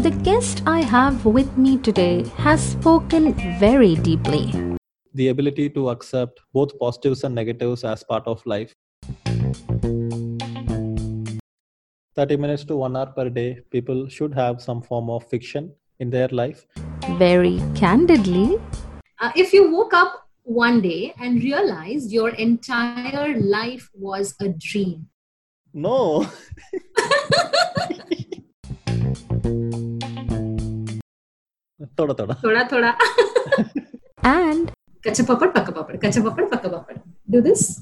The guest I have with me today has spoken very deeply. The ability to accept both positives and negatives as part of life. 30 minutes to 1 hour per day, people should have some form of fiction in their life. Very candidly, Uh, if you woke up one day and realized your entire life was a dream, No! thoda thoda. thoda thoda, and kacha papad, pakka papad, kacha papad, pakka papad. Do this.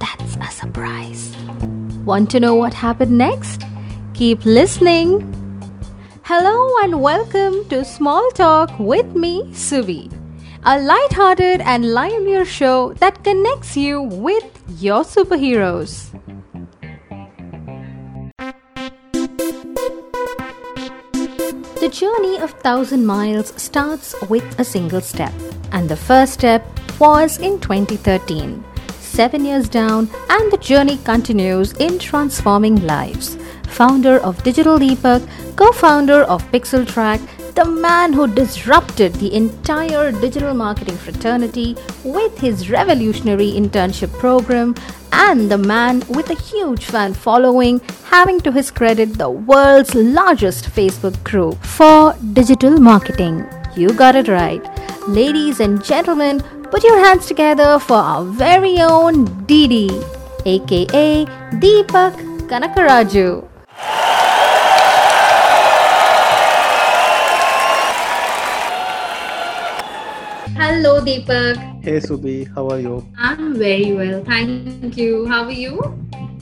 that's a surprise. Want to know what happened next? Keep listening. Hello and welcome to Small Talk with me, Suvi, a light-hearted and livelier show that connects you with your superheroes. The journey of thousand miles starts with a single step, and the first step was in 2013. Seven years down, and the journey continues in transforming lives. Founder of Digital Deepak, co founder of Pixel Trace, the man who disrupted the entire digital marketing fraternity with his revolutionary internship program, and the man with a huge fan following, having to his credit the world's largest Facebook group for digital marketing. You got it right. Ladies and gentlemen, put your hands together for our very own Didi, aka Deepak Kanakaraju. Hello, Deepak. Hey Subi, how are you? I'm very well. Thank you. How are you?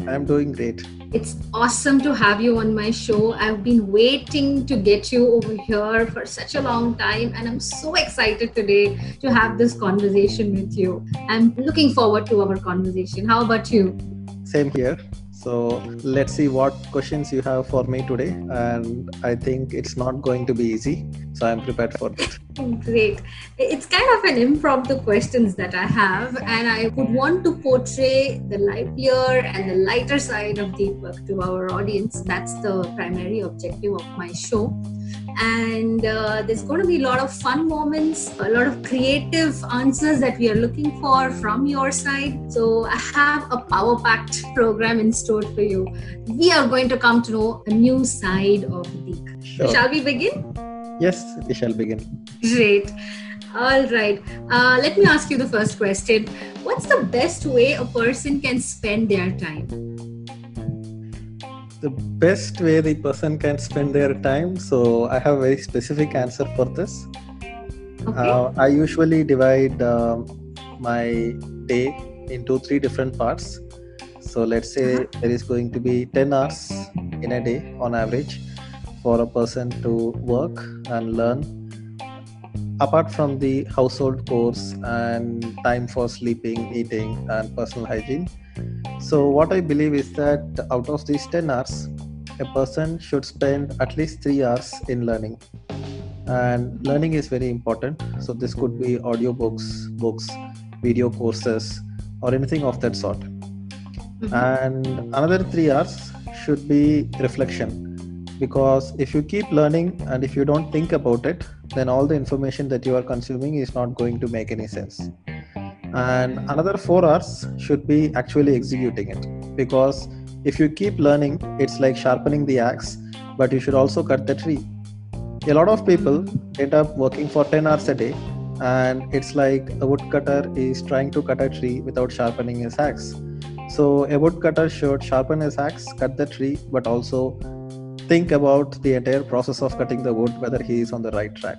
I'm doing great. It's awesome to have you on my show. I've been waiting to get you over here for such a long time, and I'm so excited today to have this conversation with you. I'm looking forward to our conversation. How about you? Same here. So let's see what questions you have for me today. And I think it's not going to be easy. So I'm prepared for that. Great. It's kind of an impromptu questions that I have, and I would want to portray the livelier and the lighter side of Deepak to our audience. That's the primary objective of my show. And uh, there's going to be a lot of fun moments, a lot of creative answers that we are looking for from your side. So I have a power packed program in store for you. We are going to come to know a new side of Deepak. Sure. Shall we begin? Yes, we shall begin. Great. All right. Uh, let me ask you the first question. What's the best way a person can spend their time? The best way the person can spend their time. So I have a very specific answer for this. Okay. Uh, I usually divide um my day into three different parts. So let's say there is going to be 10 hours in a day on average for a person to work and learn. Apart from the household chores and time for sleeping, eating, and personal hygiene. So, what I believe is that out of these 10 hours, a person should spend at least three hours in learning and learning is very important so this could be audiobooks books video courses or anything of that sort Mhm. and another 3 hours should be reflection because if you keep learning and if you don't think about it then all the information that you are consuming is not going to make any sense. And another 4 hours should be actually executing it because if you keep learning it's like sharpening the axe but you should also cut the tree. A lot of people end up working for 10 hours a day and it's like a woodcutter is trying to cut a tree without sharpening his axe. So a woodcutter should sharpen his axe cut the tree but also think about the entire process of cutting the wood whether he is on the right track.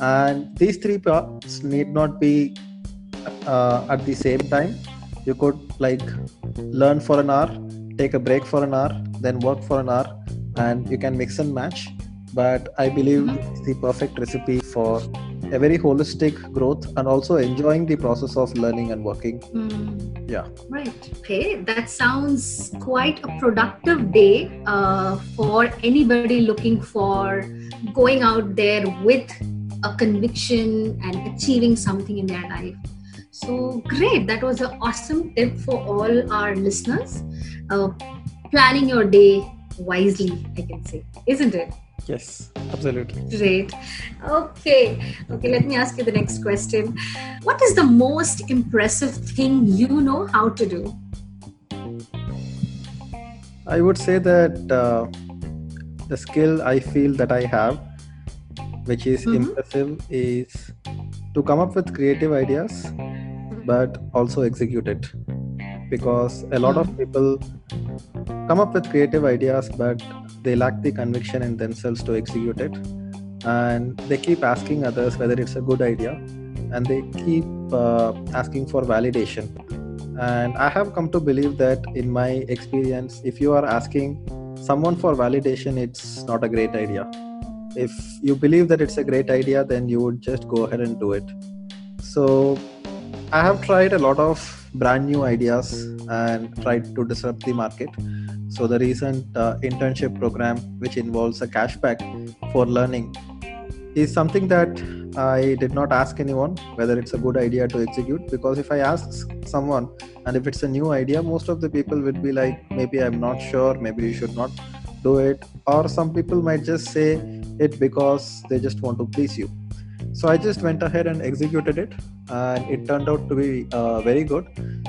And these three parts need not be uh, at the same time. You could like learn for an hour take a break for an hour then work for an hour and you can mix and match but i believe it's the perfect recipe for a very holistic growth and also enjoying the process of learning and working Hmm. yeah Right. Okay. That sounds quite a productive day uh, for anybody looking for going out there with a conviction and achieving something in their life. So great. That was an awesome tip for all our listeners. Uh, planning your day wisely, I can say, isn't it? Yes, absolutely. Great. Okay. Okay, let me ask you the next question. What is the most impressive thing you know how to do? I would say that uh, the skill I feel that I have, which is Mhm. impressive, is to come up with creative ideas, but also execute it. Because a lot of people come up with creative ideas, but they lack the conviction in themselves to execute it, and they keep asking others whether it's a good idea, and they keep uh, asking for validation. And i have come to believe that in my experience if you are asking someone for validation it's not a great idea. If you believe that it's a great idea then you would just go ahead and do it. So i have tried a lot of brand new ideas and tried to disrupt the market. So the recent uh, internship program which involves a cashback for learning is something that I did not ask anyone whether it's a good idea to execute because if I ask someone and if it's a new idea, most of the people would be like, maybe I'm not sure, maybe you should not do it, or some people might just say it because they just want to please you. So I just went ahead and executed it, and it turned out to be uh, very good.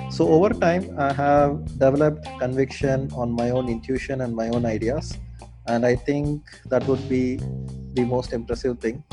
So over time, I have developed conviction on my own intuition and my own ideas, and I think that would be the most impressive thing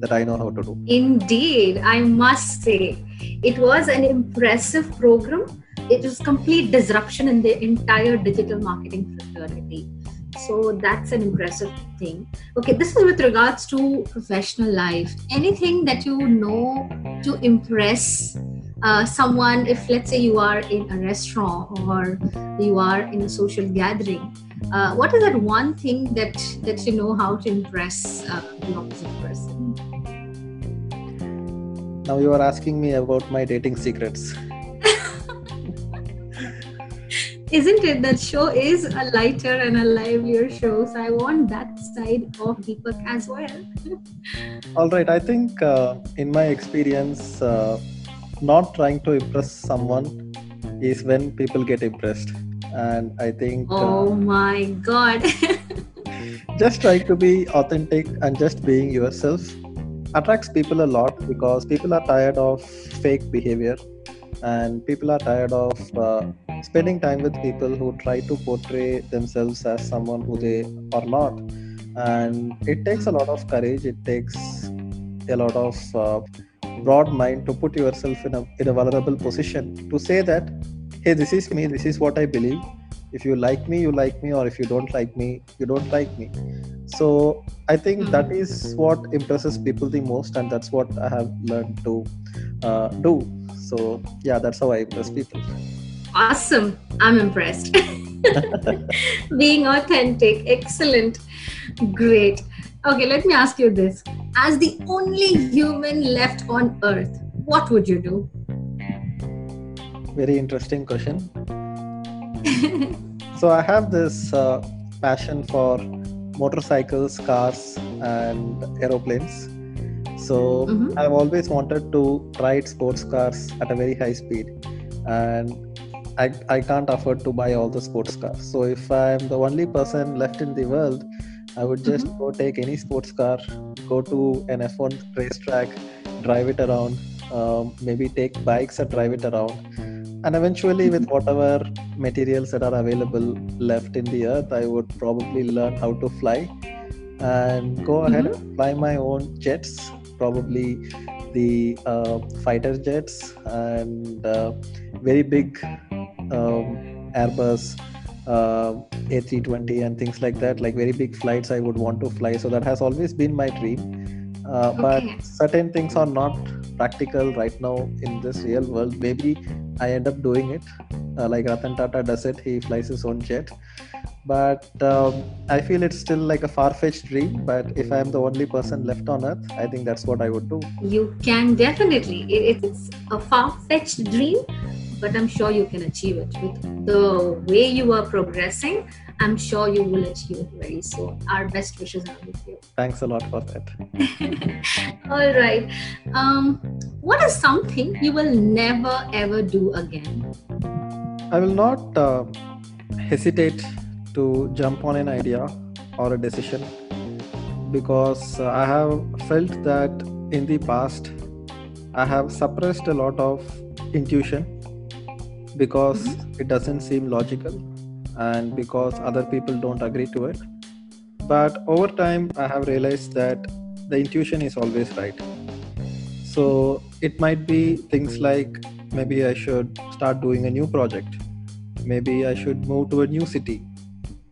that I know how to do. Indeed, I must say, it was an impressive program. It was complete disruption in the entire digital marketing fraternity. So that's an impressive thing. Okay, this is with regards to professional life. Anything that you know to impress uh, someone, if let's say you are in a restaurant or you are in a social gathering, uh, what is that one thing that that you know how to impress uh, the opposite person? Now you are asking me about my dating secrets. Isn't it that show is a lighter and a livelier show? So I want that side of Deepak as well. All right, I think uh, in my experience, uh, not trying to impress someone is when people get impressed. And I think uh, Oh my god. just trying to be authentic and just being yourself attracts people a lot because people are tired of fake behavior and people are tired of uh, spending time with people who try to portray themselves as someone who they are not. And it takes a lot of courage. It takes a lot of uh, broad mind to put yourself in a, in a vulnerable position to say that hey this is me. This is what i believe. If you like me you like me or if you don't like me you don't like me. So i think that is what impresses people the most and that's what i have learned to uh, do. So yeah that's how i impress people awesome. I'm impressed. Being authentic. Excellent. Great. Okay, let me ask you this. As the only human left on earth, what would you do? very interesting question so i have this uh, passion for motorcycles cars and aeroplanes so Mhm. i've always wanted to ride sports cars at a very high speed and I, I can't afford to buy all the sports cars so if i'm the only person left in the world i would just go take any sports car go to an f1 racetrack drive it around um, maybe take bikes and drive it around. And eventually with whatever materials that are available left in the earth i would probably learn how to fly and go ahead and fly my own jets probably the uh, fighter jets and uh, very big um, airbus uh, a320 and things like that like very big flights i would want to fly. So that has always been my dream. Uh, but certain things are not practical right now in this real world. Maybe i end up doing it. Uh, like ratan tata does it. He flies his own jet. But um, i feel it's still like a far-fetched dream. But if i'm the only person left on earth i think that's what i would do. You can definitely. It's a far fetched dream, but I'm sure you can achieve it with the way you are progressing. I'm sure you will achieve it very soon. Our best wishes are with you. Thanks a lot for that. All right. Um, what is something you will never ever do again? I will not uh, hesitate to jump on an idea or a decision because uh, I have felt that in the past I have suppressed a lot of intuition because mm-hmm. it doesn't seem logical and because other people don't agree to it. But over time, I have realized that the intuition is always right. So it might be things like maybe I should start doing a new project, maybe I should move to a new city,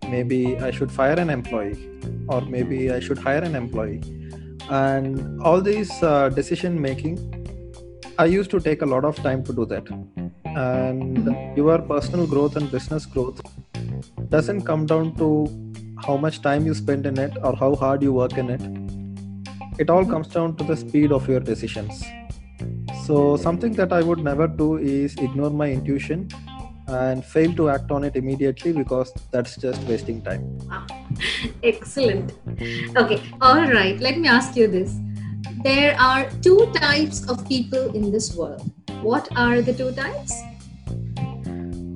maybe I should fire an employee, or maybe I should hire an employee. And all these uh, decision making, I used to take a lot of time to do that. And your personal growth and business growth doesn't come down to how much time you spend in it or how hard you work in it. It all comes down to the speed of your decisions. So, something that I would never do is ignore my intuition and fail to act on it immediately because that's just wasting time. Wow. Excellent. Okay, all right. Let me ask you this. There are two types of people in this world. What are the two types?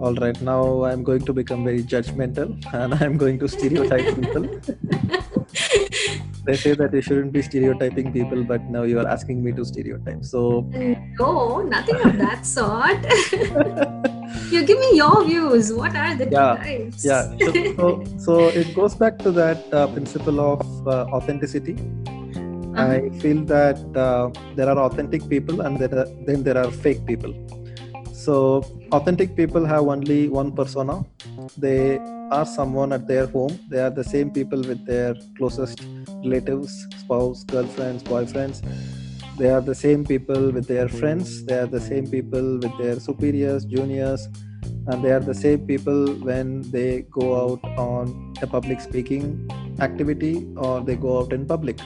all right now i'm going to become very judgmental and i'm going to stereotype people. They say that you shouldn't be stereotyping people but now you are asking me to stereotype so. No nothing of that sort. You give me your views. What are the yeah, types? yeah. So, so, so, it goes back to that uh, principle of uh, authenticity uh-huh. i feel that uh, there are authentic people and there are, then there are fake people so, authentic people have only one persona. They are someone at their home. They are the same people with their closest relatives, spouse, girlfriends, boyfriends. They are the same people with their friends. They are the same people with their superiors, juniors, and they are the same people when they go out on a public speaking activity or they go out in public.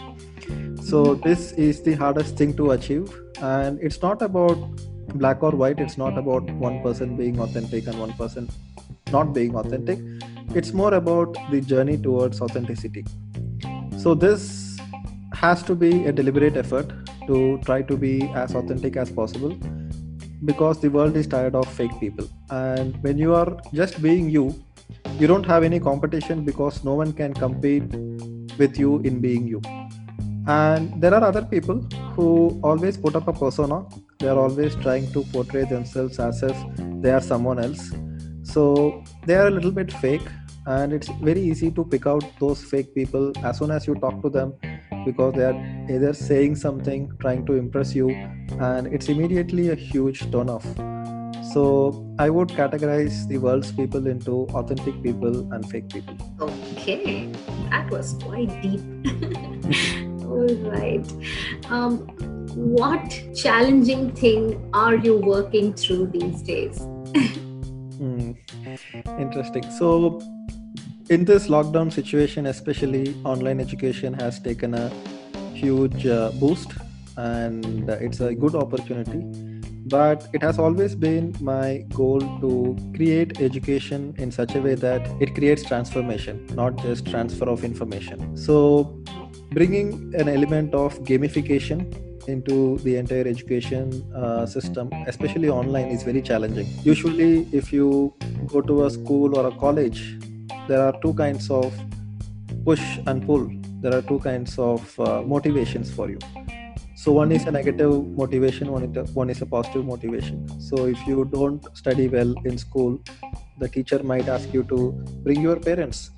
So, this is the hardest thing to achieve, and it's not about black or white. It's not about one person being authentic and one person not being authentic. It's more about the journey towards authenticity. So this has to be a deliberate effort to try to be as authentic as possible because the world is tired of fake people. And when you are just being you you don't have any competition because no one can compete with you in being you and there are other people who always put up a persona. They are always trying to portray themselves as if they are someone else. So they are a little bit fake and it's very easy to pick out those fake people as soon as you talk to them because they are either saying something trying to impress you and it's immediately a huge turn off. So i would categorize the world's people into authentic people and fake people. Okay that was quite deep all right um, what challenging thing are you working through these days? hmm. Interesting. So, in this lockdown situation, especially online education has taken a huge uh, boost and it's a good opportunity. But it has always been my goal to create education in such a way that it creates transformation, not just transfer of information. So, bringing an element of gamification into the entire education uh, system, especially online, is very challenging. Usually, if you go to a school or a college, there are two kinds of push and pull. There are two kinds of uh, motivations for you. So one is a negative motivation, one is a, one is a positive motivation. So if you don't study well in school, the teacher might ask you to bring your parents.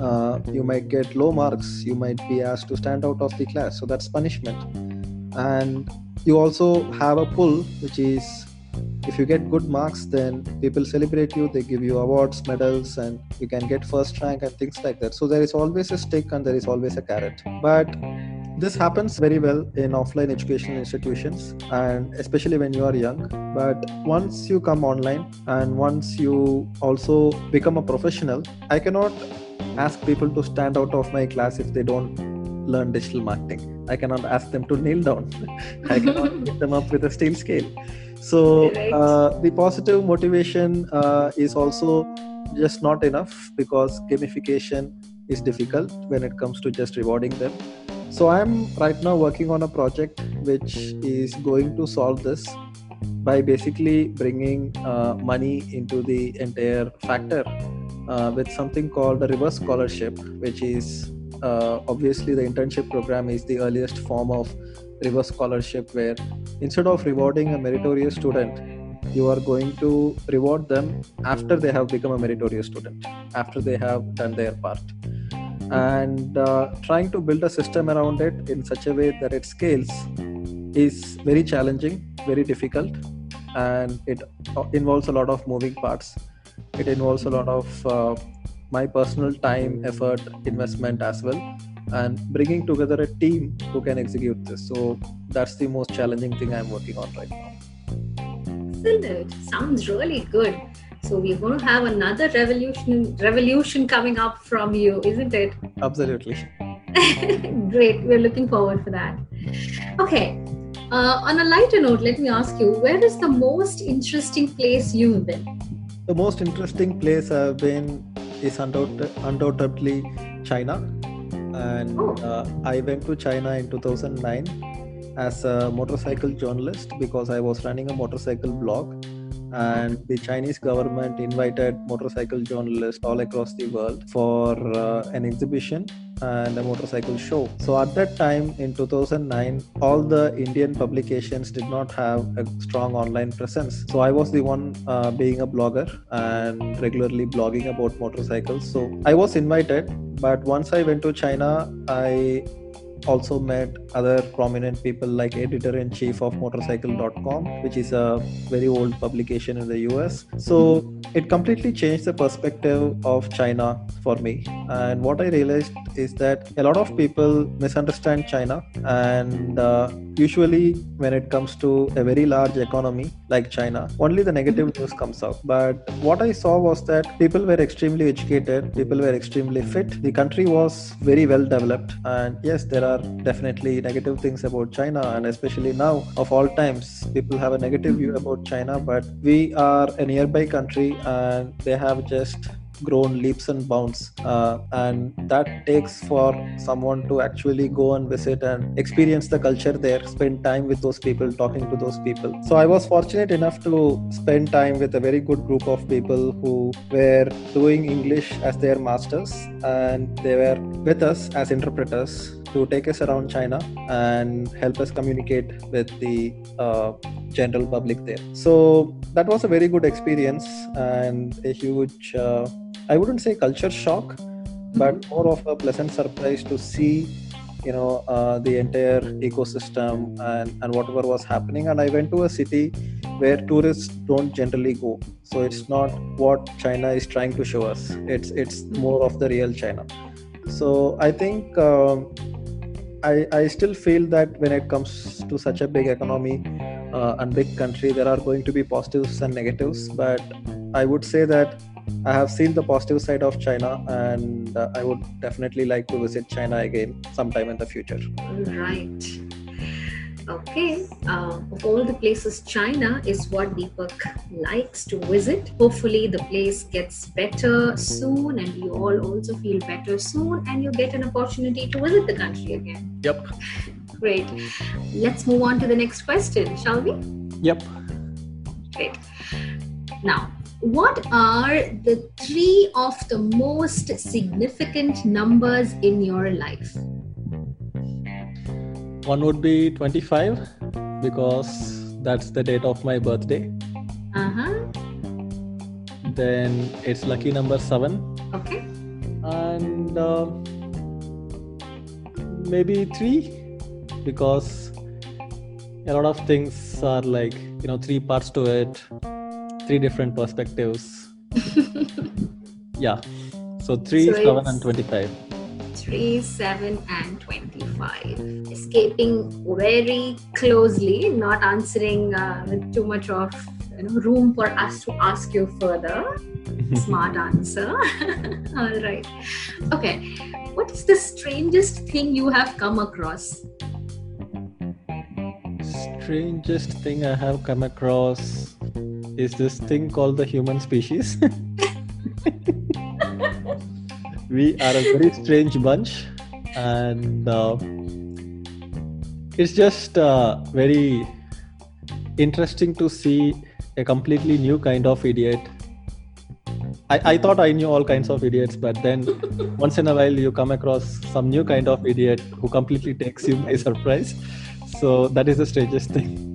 Uh, you might get low marks. You might be asked to stand out of the class. So that's punishment. And you also have a pull which is if you get good marks then people celebrate you. They give you awards medals and you can get first rank and things like that. So there is always a stick and there is always a carrot. But this happens very well in offline educational institutions and especially when you are young. But once you come online and once you also become a professional i cannot ask people to stand out of my class if they don't learn digital marketing. I cannot ask them to kneel down. I cannot get them up with a steel scale. so uh, the positive motivation uh, is also just not enough because gamification is difficult when it comes to just rewarding them so i'm right now working on a project which is going to solve this by basically bringing uh, money into the entire factor uh, with something called a reverse scholarship which is uh, obviously the internship program is the earliest form of reverse scholarship where instead of rewarding a meritorious student you are going to reward them after they have become a meritorious student after they have done their part. And uh, trying to build a system around it in such a way that it scales is very challenging very difficult and it involves a lot of moving parts it involves a lot of uh, my personal time effort investment as well and bringing together a team who can execute this. So that's the most challenging thing i'm working on right now. Excellent sounds really good. So we're going to have another revolution revolution coming up from you isn't it? Absolutely. Great we're looking forward for that. Okay uh, on a lighter note let me ask you where is the most interesting place you've been the most interesting place i've been is undoubtedly China. And oh. uh, I went to China in 2009 as a motorcycle journalist because I was running a motorcycle blog and the Chinese government invited motorcycle journalists all across the world for uh, an exhibition and a motorcycle show. So at that time in 2009, all the Indian publications did not have a strong online presence. So I was the one uh, being a blogger and regularly blogging about motorcycles. So I was invited, but once I went to China, I also met other prominent people like editor-in-chief of motorcycle.com which is a very old publication in the us so it completely changed the perspective of china for me. And what i realized is that a lot of people misunderstand china. And uh, usually when it comes to a very large economy like china only the negative news comes out. But what i saw was that people were extremely educated people were extremely fit the country was very well developed. And yes there are definitely negative things about China, and especially now of all times, people have a negative view about China. But we are a nearby country, and they have just grown leaps and bounds uh, and that takes for someone to actually go and visit and experience the culture there spend time with those people talking to those people so i was fortunate enough to spend time with a very good group of people who were doing english as their masters and they were with us as interpreters to take us around China and help us communicate with the uh, general public there. So that was a very good experience and a huge uh, I wouldn't say culture shock, but mm-hmm. more of a pleasant surprise to see, you know, uh, the entire ecosystem and, and whatever was happening. And I went to a city where tourists don't generally go. So it's not what China is trying to show us. It's it's more of the real China. So I think um, I I still feel that when it comes to such a big economy uh, and big country, there are going to be positives and negatives. But I would say that I have seen the positive side of China, and uh, I would definitely like to visit China again sometime in the future. Right. Okay, uh, of all the places, China is what Deepak likes to visit. Hopefully, the place gets better soon, and you all also feel better soon, and you get an opportunity to visit the country again. Yep. Great. Let's move on to the next question, shall we? Yep. Great. Now, what are the three of the most significant numbers in your life? One would be 25 because that's the date of my birthday. Uh huh. Then it's lucky number seven. Okay. And uh, maybe three because a lot of things are like, you know, three parts to it three different perspectives. yeah. So 3, so 7, and 25. 3, 7, and 25. Escaping very closely, not answering uh, with too much of you know, room for us to ask you further. Smart answer. All right. Okay. What is the strangest thing you have come across? strangest thing I have come across is this thing called the human species. we are a very strange bunch, and uh, it's just uh, very interesting to see a completely new kind of idiot. I, I thought I knew all kinds of idiots, but then once in a while you come across some new kind of idiot who completely takes you by surprise. So that is the strangest thing.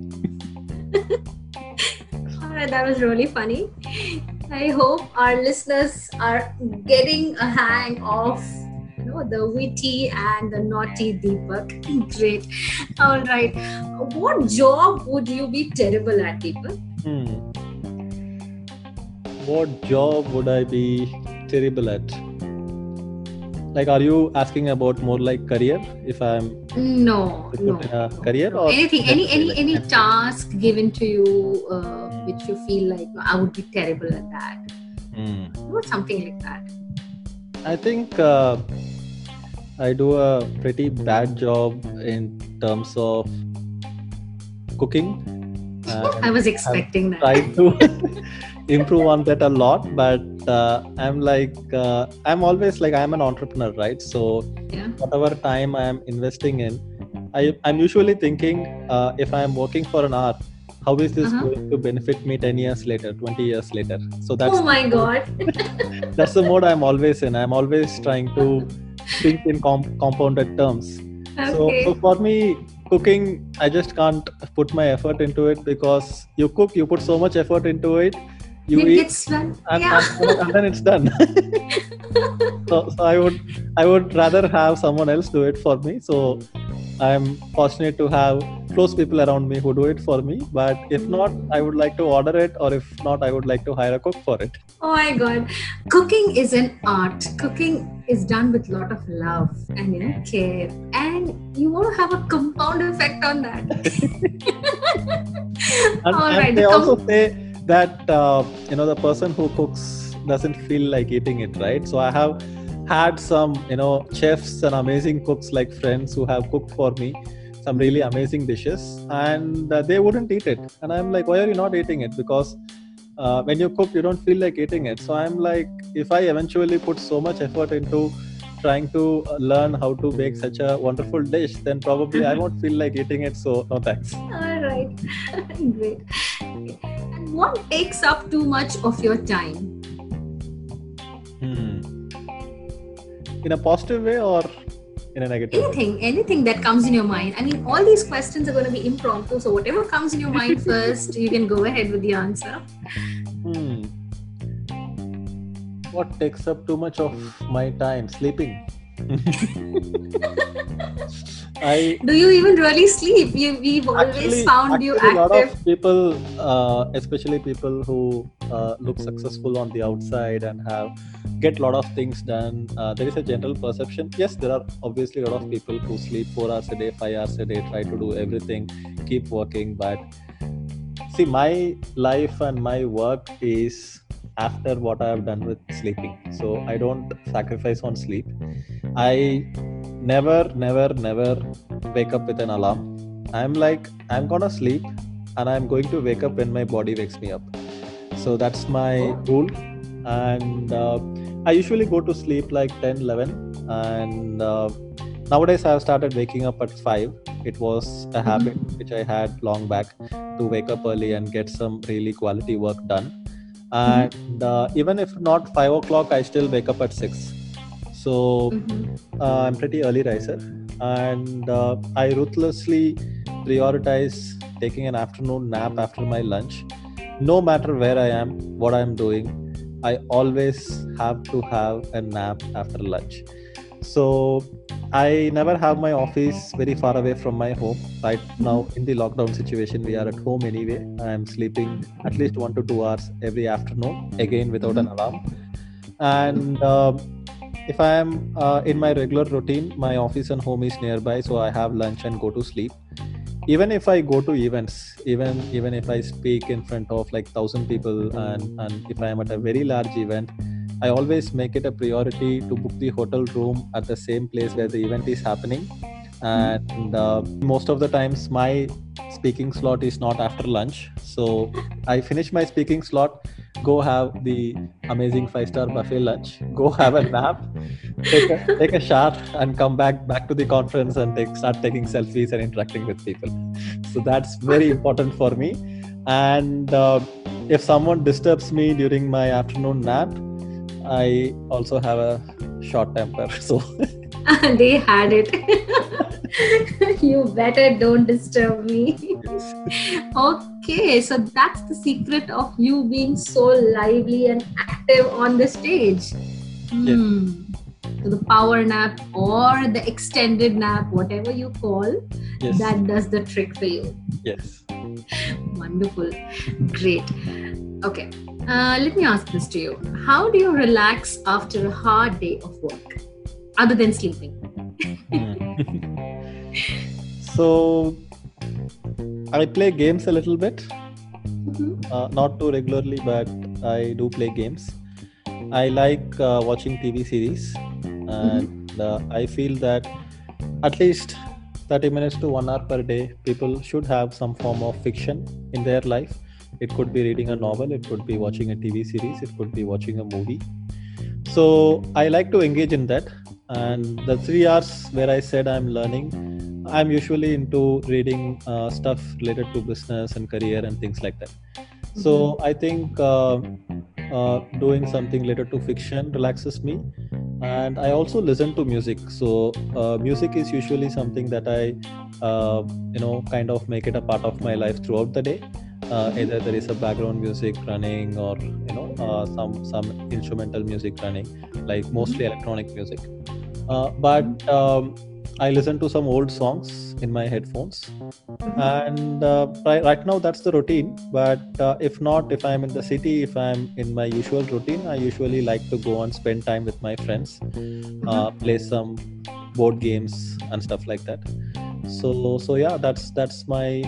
That was really funny. I hope our listeners are getting a hang of you know the witty and the naughty Deepak. Great. All right. What job would you be terrible at, Deepak? Hmm. What job would I be terrible at? Like, are you asking about more like career? If I'm No, no. career or Anything, any, any, any task given to you uh, which you feel like "No, I would be terrible at that, Hmm. or something like that. I think uh, I do a pretty bad job in terms of cooking. I was expecting that. try to improve on that a lot but uh, i'm like uh, i'm always like i'm an entrepreneur right so Yeah. whatever time i am investing in I, i'm usually thinking uh, if i'm working for an hour how is this Uh-huh. going to benefit me 10 years later 20 years later so that's Oh my god. that's the mode i'm always in i'm always trying to think in com- compounded terms so, Okay. so for me cooking i just can't put my effort into it because you cook you put so much effort into it you it eat gets done. and, yeah. and, and then it's done so, so i would i would rather have someone else do it for me so i'm fortunate to have close people around me who do it for me but if not i would like to order it or if not i would like to hire a cook for it Oh my god. Cooking is an art. Cooking is done with a lot of love and you know care. And you want to have a compound effect on that. and, All and right, they com- also say that uh, you know the person who cooks doesn't feel like eating it right so i have had some you know chefs and amazing cooks like friends who have cooked for me some really amazing dishes and uh, they wouldn't eat it and i'm like why are you not eating it because uh, when you cook you don't feel like eating it so i'm like if i eventually put so much effort into trying to uh, learn how to bake such a wonderful dish then probably i won't feel like eating it so no thanks All right. Great. And what takes up too much of your time? In a positive way or in a negative? way? Anything, anything that comes in your mind. I mean, all these questions are going to be impromptu. So whatever comes in your mind first, you can go ahead with the answer. Hmm. What takes up too much of my time? Sleeping. I Do you even really sleep? You, we've always actually, found you actually a lot of people, uh, especially people who uh, look successful on the outside and have get a lot of things done. Uh, there is a general perception. Yes, there are obviously a lot of people who sleep four hours a day, five hours a day, try to do everything, keep working. But see, my life and my work is after what I have done with sleeping. So I don't sacrifice on sleep. I never, never, never wake up with an alarm. I'm like, I'm gonna sleep and I'm going to wake up when my body wakes me up. So that's my rule. And uh, I usually go to sleep like 10, 11. And uh, nowadays I've started waking up at 5. It was a habit which I had long back to wake up early and get some really quality work done. And uh, even if not 5 o'clock, I still wake up at 6. So Mhm. uh, I'm pretty early riser, and uh, I ruthlessly prioritize taking an afternoon nap after my lunch. No matter where I am, what I'm doing, I always have to have a nap after lunch. So I never have my office very far away from my home. Right now, in the lockdown situation, we are at home anyway. I'm sleeping at least one to two hours every afternoon, again without an alarm. And um if I am uh, in my regular routine, my office and home is nearby, so I have lunch and go to sleep. Even if I go to events, even even if I speak in front of like thousand people, and and if I am at a very large event, I always make it a priority to book the hotel room at the same place where the event is happening, and uh, most of the times my speaking slot is not after lunch. So i finish my speaking slot go have the amazing five star buffet lunch go have a nap take a, take a shower and come back back to the conference and take, start taking selfies and interacting with people. So that's very important for me. And uh, if someone disturbs me during my afternoon nap i also have a short temper. So they had it you better don't disturb me. Okay so that's the secret of you being so lively and active on the stage. Hmm. so the power nap or the extended nap whatever you call yes. that does the trick for you. Yes. Wonderful. Great. Okay. Uh, let me ask this to you. How do you relax after a hard day of work other than sleeping so I play games a little bit, mm-hmm. uh, not too regularly, but I do play games. I like uh, watching TV series, and mm-hmm. uh, I feel that at least 30 minutes to one hour per day, people should have some form of fiction in their life. It could be reading a novel, it could be watching a TV series, it could be watching a movie. So I like to engage in that and the three hours where i said i'm learning i'm usually into reading uh, stuff related to business and career and things like that. Mm-hmm. so i think uh, uh, doing something related to fiction relaxes me. And i also listen to music. So uh, music is usually something that i uh, you know kind of make it a part of my life throughout the day. Uh, either there is a background music running or you know uh, some some instrumental music running like mostly electronic music. Uh, but um, i listen to some old songs in my headphones and uh, right, right, now that's the routine but uh, if not if i'm in the city if i'm in my usual routine i usually like to go and spend time with my friends uh, play some board games and stuff like that so so yeah that's that's my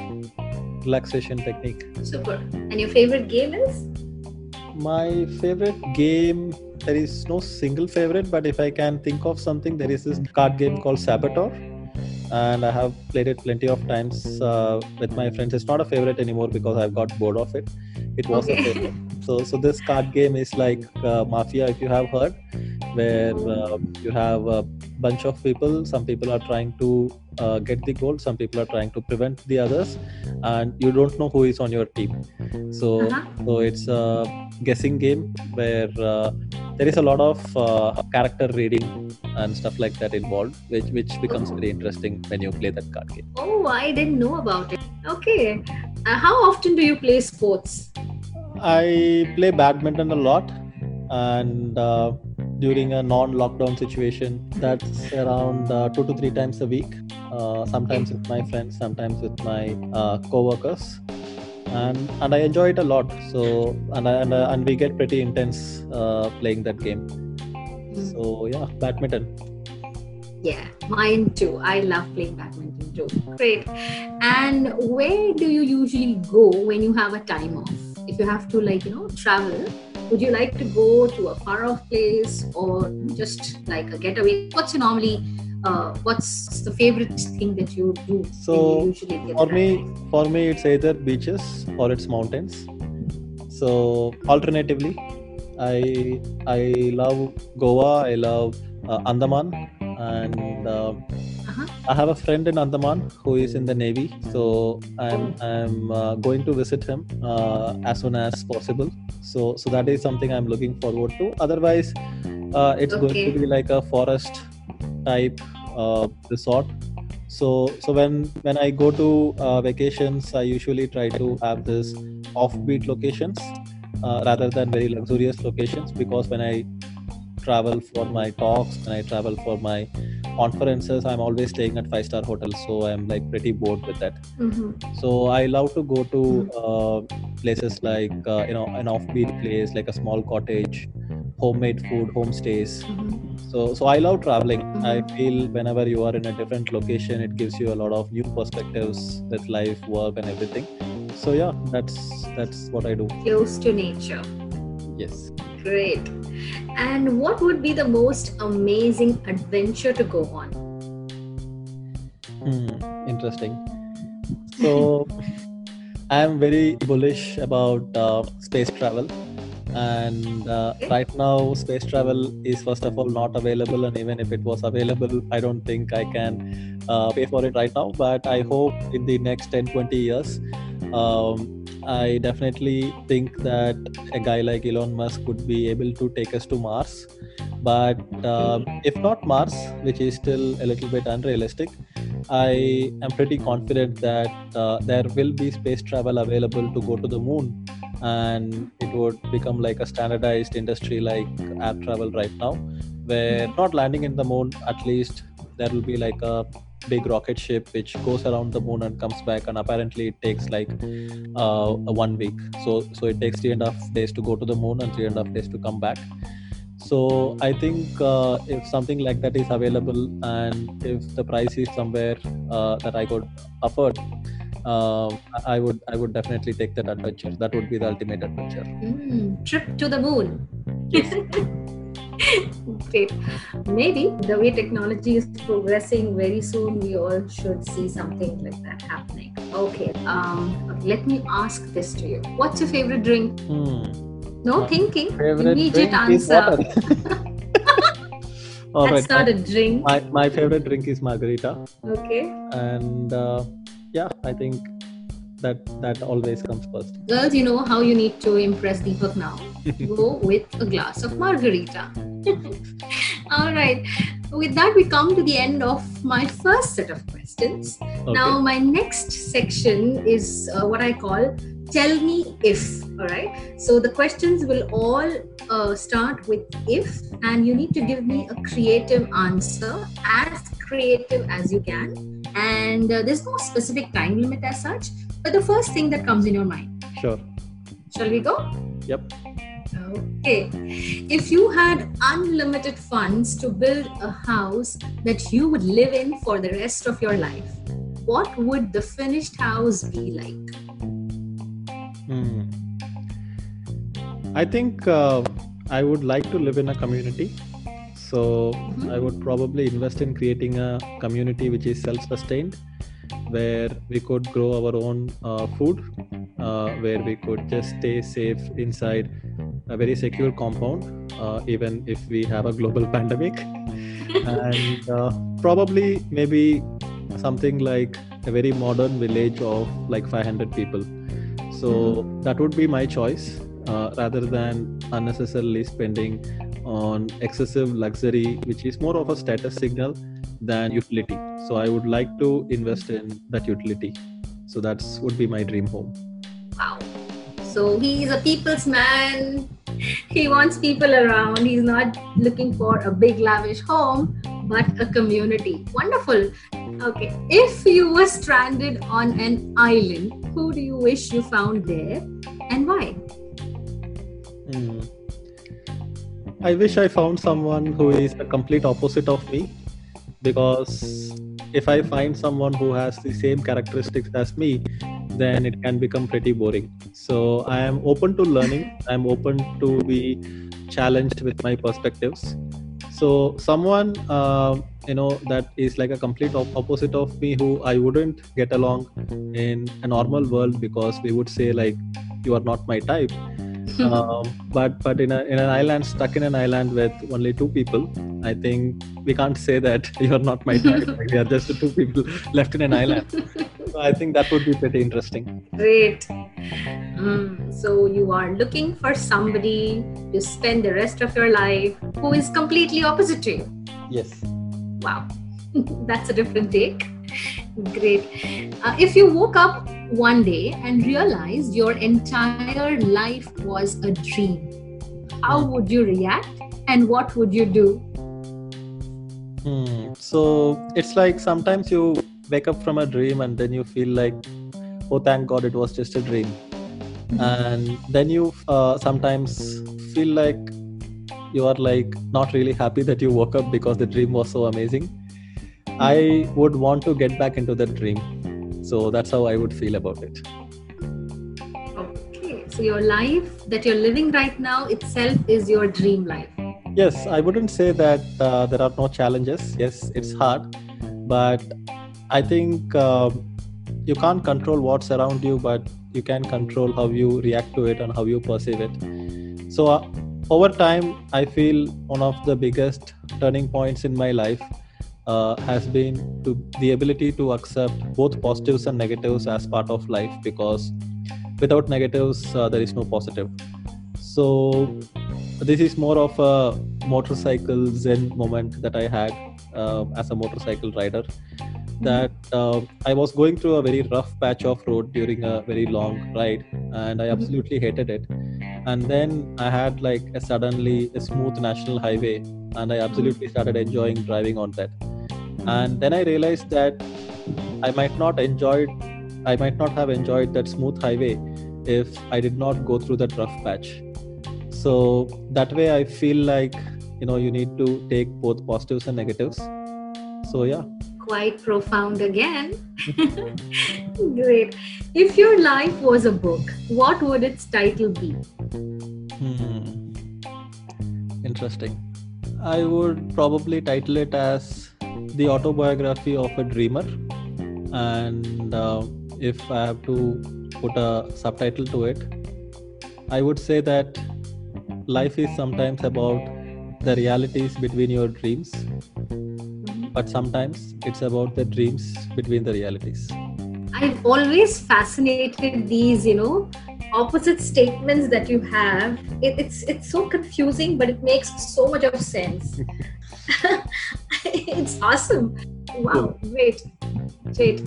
relaxation technique. Super. And your favorite game is? My favorite game, there is no single favorite, but if I can think of something, there is this card game called Saboteur. And I have played it plenty of times uh, with my friends. It's not a favorite anymore because I've got bored of it. It was okay. a favorite. So, so this card game is like uh, Mafia, if you have heard, where uh, you have a bunch of people. Some people are trying to uh, get the gold. Some people are trying to prevent the others, and you don't know who is on your team. So, uh-huh. so it's a guessing game where uh, there is a lot of uh, character reading and stuff like that involved, which which becomes very interesting when you play that card game. Oh, I didn't know about it. Okay, uh, how often do you play sports? I play badminton a lot, and uh, during a non-lockdown situation, that's around uh, two to three times a week. Uh, sometimes with my friends, sometimes with my uh, co-workers, and and I enjoy it a lot. So and and, uh, and we get pretty intense uh, playing that game. So yeah, badminton. Yeah, mine too. I love playing badminton too. Great. And where do you usually go when you have a time off? if you have to like you know travel would you like to go to a far off place or just like a getaway what's your normally uh, what's the favorite thing that you do so for me off? for me it's either beaches or it's mountains so alternatively i i love goa i love uh, andaman and uh, uh-huh. I have a friend in Andaman who is in the Navy, so I'm I'm uh, going to visit him uh, as soon as possible. So so that is something I'm looking forward to. Otherwise, uh, it's okay. going to be like a forest type uh, resort. So so when when I go to uh, vacations, I usually try to have this offbeat locations uh, rather than very luxurious locations because when I travel for my talks and I travel for my conferences, I'm always staying at five star hotels, so I'm like pretty bored with that. Mm-hmm. So I love to go to uh, places like uh, you know an offbeat place, like a small cottage, homemade food, homestays. Mm-hmm. So so I love traveling. Mm-hmm. I feel whenever you are in a different location, it gives you a lot of new perspectives with life, work, and everything. So yeah, that's that's what I do. Close to nature. Yes. Great. And what would be the most amazing adventure to go on? Hmm, interesting. So, I am very bullish about uh, space travel. And uh, right now, space travel is first of all not available. And even if it was available, I don't think I can uh, pay for it right now. But I hope in the next 10 20 years, um, I definitely think that a guy like Elon Musk would be able to take us to Mars. But uh, if not Mars, which is still a little bit unrealistic, I am pretty confident that uh, there will be space travel available to go to the moon and it would become like a standardized industry like air travel right now where not landing in the moon at least there will be like a big rocket ship which goes around the moon and comes back and apparently it takes like uh, one week. So so it takes three and a half days to go to the moon and three and a half days to come back. So i think uh, if something like that is available and if the price is somewhere uh, that i could afford uh, i would i would definitely take that adventure that would be the ultimate adventure Mm, trip to the moon. Great. Maybe the way technology is progressing, very soon we all should see something like that happening. Okay. Um, let me ask this to you. What's your favorite drink? hmm. No My thinking. favorite Immediate drink is answer. water. All That's right, not my- a drink. my, my favorite drink is margarita Okay. and uh, yeah i think that that always comes first Girls, you know how you need to impress Deepak now. Go with a glass of margarita. All right. With that, we come to the end of my first set of questions. okay. Now, my next section is uh, what I call Tell Me If. All right. So, the questions will all uh, start with if, and you need to give me a creative answer, as creative as you can. And uh, there's no specific time limit as such, but the first thing that comes in your mind. sure Shall we go? yep Okay. If you had unlimited funds to build a house that you would live in for the rest of your life, what would the finished house be like? Hmm. I think uh, I would like to live in a community. So Mhm. I would probably invest in creating a community which is self-sustained, where we could grow our own uh, food, uh, where we could just stay safe inside a very secure compound, uh, even if we have a global pandemic, and uh, probably maybe something like a very modern village of like 500 people so that would be my choice uh, rather than unnecessarily spending on excessive luxury which is more of a status signal than utility so i would like to invest in that utility so that's would be my dream home Wow. So he's a people's man. He wants people around. He's not looking for a big, lavish home, but a community. Wonderful. Okay. If you were stranded on an island, who do you wish you found there and why? Hmm. I wish I found someone who is the complete opposite of me because if I find someone who has the same characteristics as me, then it can become pretty boring. So I am open to learning, I'm open to be challenged with my perspectives. So someone uh, you know that is like a complete op- opposite of me who I wouldn't get along in a normal world because we would say like you are not my type um, but but in, a, in an island stuck in an island with only two people i think we can't say that you're not my type like, we are just the two people left in an island. So i think that would be pretty interesting. Great. Mm, so you are looking for somebody to spend the rest of your life who is completely opposite to you. yes. Wow, that's a different take. Great. Uh, if you woke up one day and realized your entire life was a dream, how would you react and what would you do? Hmm. so it's like sometimes you wake up from a dream and then you feel like oh thank god it was just a dream and then you uh, sometimes feel like you are like not really happy that you woke up because the dream was so amazing i would want to get back into that dream so that's how i would feel about it Okay, so your life that you're living right now itself is your dream life. yes i wouldn't say that uh, there are no challenges yes it's hard but I think um, you can't control what's around you, but you can control how you react to it and how you perceive it. So, uh, over time, I feel one of the biggest turning points in my life uh, has been to the ability to accept both positives and negatives as part of life because without negatives, uh, there is no positive. So, this is more of a motorcycle zen moment that I had uh, as a motorcycle rider that uh, I was going through a very rough patch of road during a very long ride, and I absolutely hated it. And then I had like a suddenly a smooth national highway, and I absolutely started enjoying driving on that. And then I realized that I might not enjoyed, I might not have enjoyed that smooth highway if I did not go through that rough patch. So that way, I feel like you know you need to take both positives and negatives. So yeah quite profound again. Great. If your life was a book, what would its title be? Hmm. Interesting. I would probably title it as The Autobiography of a Dreamer. And uh, if I have to put a subtitle to it, I would say that life is sometimes about the realities between your dreams but sometimes it's about the dreams between the realities. I've always fascinated these, you know, opposite statements that you have. It, it's it's so confusing, but it makes so much of sense. it's awesome. Wow, great. Great.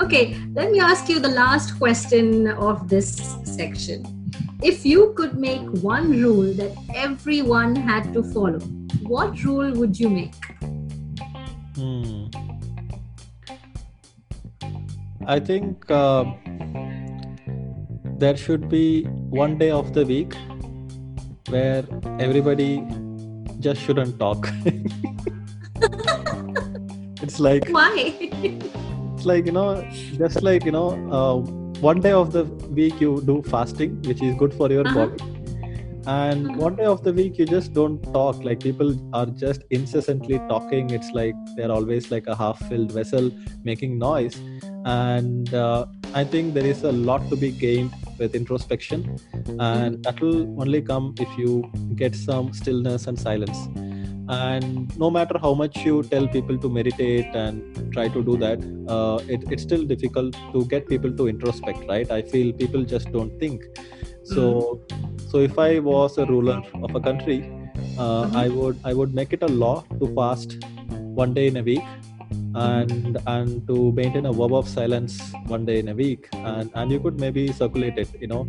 Okay, let me ask you the last question of this section. If you could make one rule that everyone had to follow, what rule would you make? Hmm. I think uh, there should be one day of the week where everybody just shouldn't talk. it's like why? it's like you know, just like you know, uh, one day of the week you do fasting, which is good for your uh-huh. body and mm-hmm. one day of the week you just don't talk like people are just incessantly talking it's like they're always like a half filled vessel making noise and uh, i think there is a lot to be gained with introspection and that will only come if you get some stillness and silence. And no matter how much you tell people to meditate and try to do that uh, it, it's still difficult to get people to introspect right? I feel people just don't think. So mm-hmm. so if i was a ruler of a country uh, mm-hmm. i would i would make it a law to fast one day in a week and and to maintain a verb of silence one day in a week. And and you could maybe circulate it you know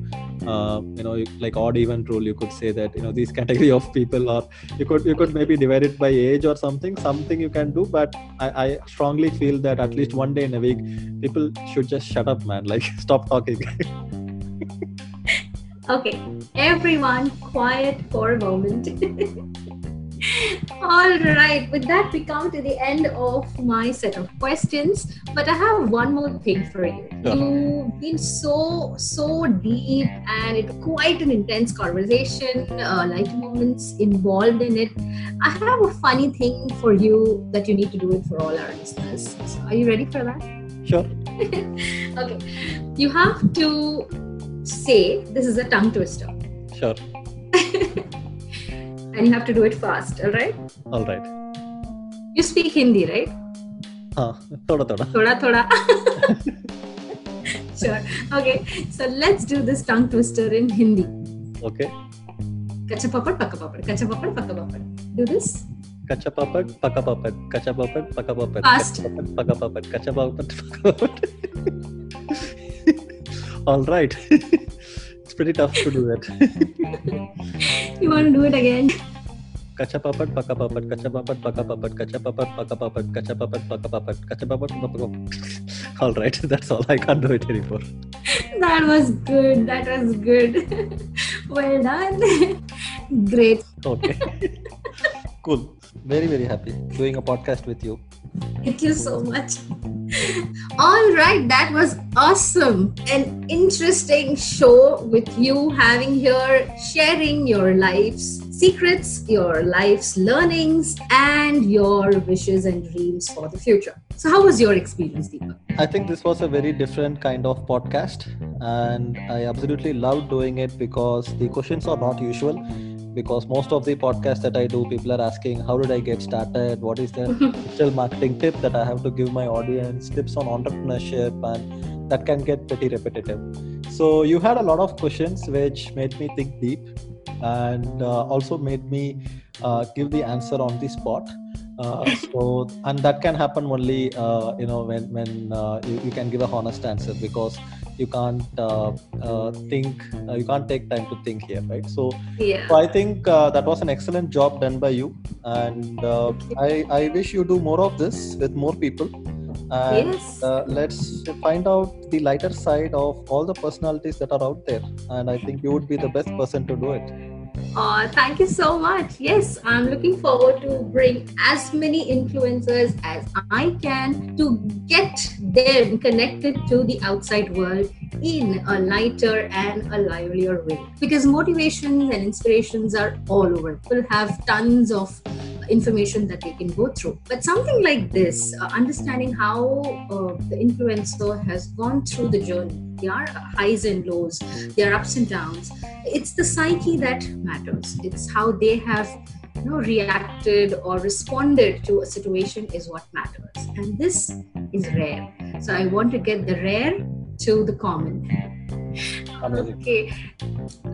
uh, you know like odd even rule you could say that you know these category of people or you could you could maybe divide it by age or something something you can do. But I, I strongly feel that at least one day in a week people should just shut up man. Like stop talking. Okay, everyone, quiet for a moment. All right, with that, we come to the end of my set of questions. But I have one more thing for you. You've been so, so deep and it's quite an intense conversation, uh, light moments involved in it. I have a funny thing for you that you need to do it for all our listeners. So are you ready for that? Sure. okay. You have to say this is a tongue twister. Sure. and you have to do it fast, all right? All right. You speak Hindi, right? Huh. Thoda thoda. Thoda thoda. sure. Okay. So let's do this tongue twister in Hindi. Okay. Kacha papad, paka papad. Kacha papad, paka papad. Do this. Kacha papad, paka papad. Kacha papad, paka papad. Fast. Paka papad. Kacha papad, paka papad. All right. pretty tough to do that. you want to do it again? Kacha papat, paka papat, kacha papat, paka papat, kacha papat, paka papat, kacha papat, paka papat, kacha papat, paka papat. All right, that's all. I can't do it anymore. That was good. That was good. well done. Great. Okay. cool. Very, very happy doing a podcast with you. Thank you so much. All right, that was awesome. An interesting show with you having here, sharing your life's secrets, your life's learnings, and your wishes and dreams for the future. So, how was your experience, Deepak? I think this was a very different kind of podcast, and I absolutely loved doing it because the questions are not usual. Because most of the podcasts that I do, people are asking, How did I get started? What is the digital marketing tip that I have to give my audience? Tips on entrepreneurship, and that can get pretty repetitive. So, you had a lot of questions which made me think deep and uh, also made me uh, give the answer on the spot. Uh, so and that can happen only uh, you know when when uh, you, you can give a honest answer because you can't uh, uh, think uh, you can't take time to think here right? So, Yeah. so i think that was an excellent job done by you. And I, I wish you do more of this with more people. And Yes. let's find out the lighter side of all the personalities that are out there. And i think you would be the best person to do it Uh, thank you so much. Yes, I'm looking forward to bring as many influencers as I can to get them connected to the outside world in a lighter and a livelier way. Because motivations and inspirations are all over. People have tons of information that they can go through. But something like this, uh, understanding how uh, the influencer has gone through the journey, there are highs and lows, there are ups and downs, it's the psyche that matters. It's how they have you know, reacted or responded to a situation is what matters. And this is rare. So I want to get the rare to the common. Amazing. Okay,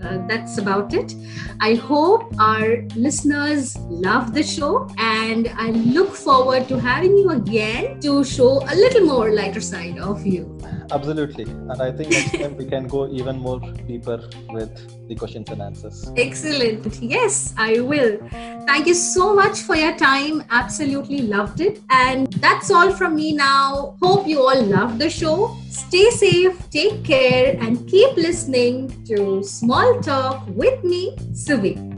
uh, that's about it. I hope our listeners love the show, and I look forward to having you again to show a little more lighter side of you. Absolutely. And I think next time we can go even more deeper with the questions and answers. Excellent. Yes, I will. Thank you so much for your time. Absolutely loved it. And that's all from me now. Hope you all love the show. Stay safe, take care, and keep listening to Small Talk with me, Subi.